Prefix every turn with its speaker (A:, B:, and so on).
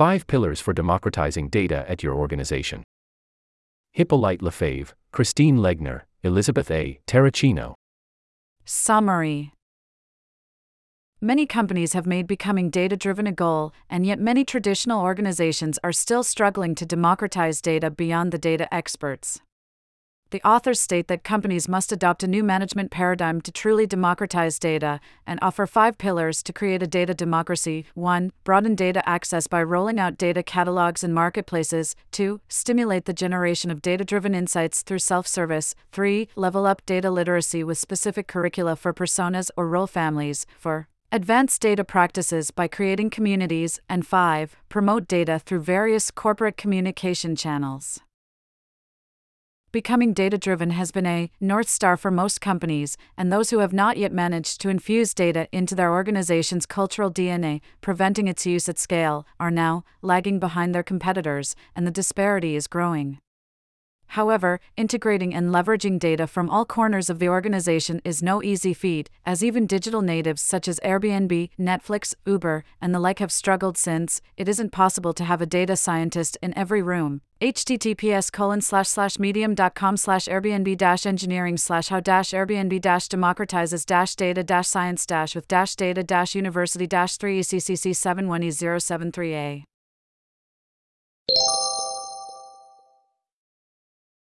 A: 5 Pillars for Democratizing Data at Your Organization. Hippolyte Lefebvre, Christine Legner, Elizabeth A. Teracino.
B: Summary Many companies have made becoming data driven a goal, and yet many traditional organizations are still struggling to democratize data beyond the data experts. The authors state that companies must adopt a new management paradigm to truly democratize data and offer five pillars to create a data democracy 1. Broaden data access by rolling out data catalogs and marketplaces. 2. Stimulate the generation of data driven insights through self service. 3. Level up data literacy with specific curricula for personas or role families. 4. Advance data practices by creating communities. And 5. Promote data through various corporate communication channels. Becoming data driven has been a North Star for most companies, and those who have not yet managed to infuse data into their organization's cultural DNA, preventing its use at scale, are now lagging behind their competitors, and the disparity is growing. However, integrating and leveraging data from all corners of the organization is no easy feat, as even digital natives such as Airbnb, Netflix, Uber, and the like have struggled since it isn't possible to have a data scientist in every room. https colon slash slash medium.com slash airbnb dash engineering slash how dash airbnb dash democratizes dash data dash science dash with dash data dash university dash 3 eccc 71e073a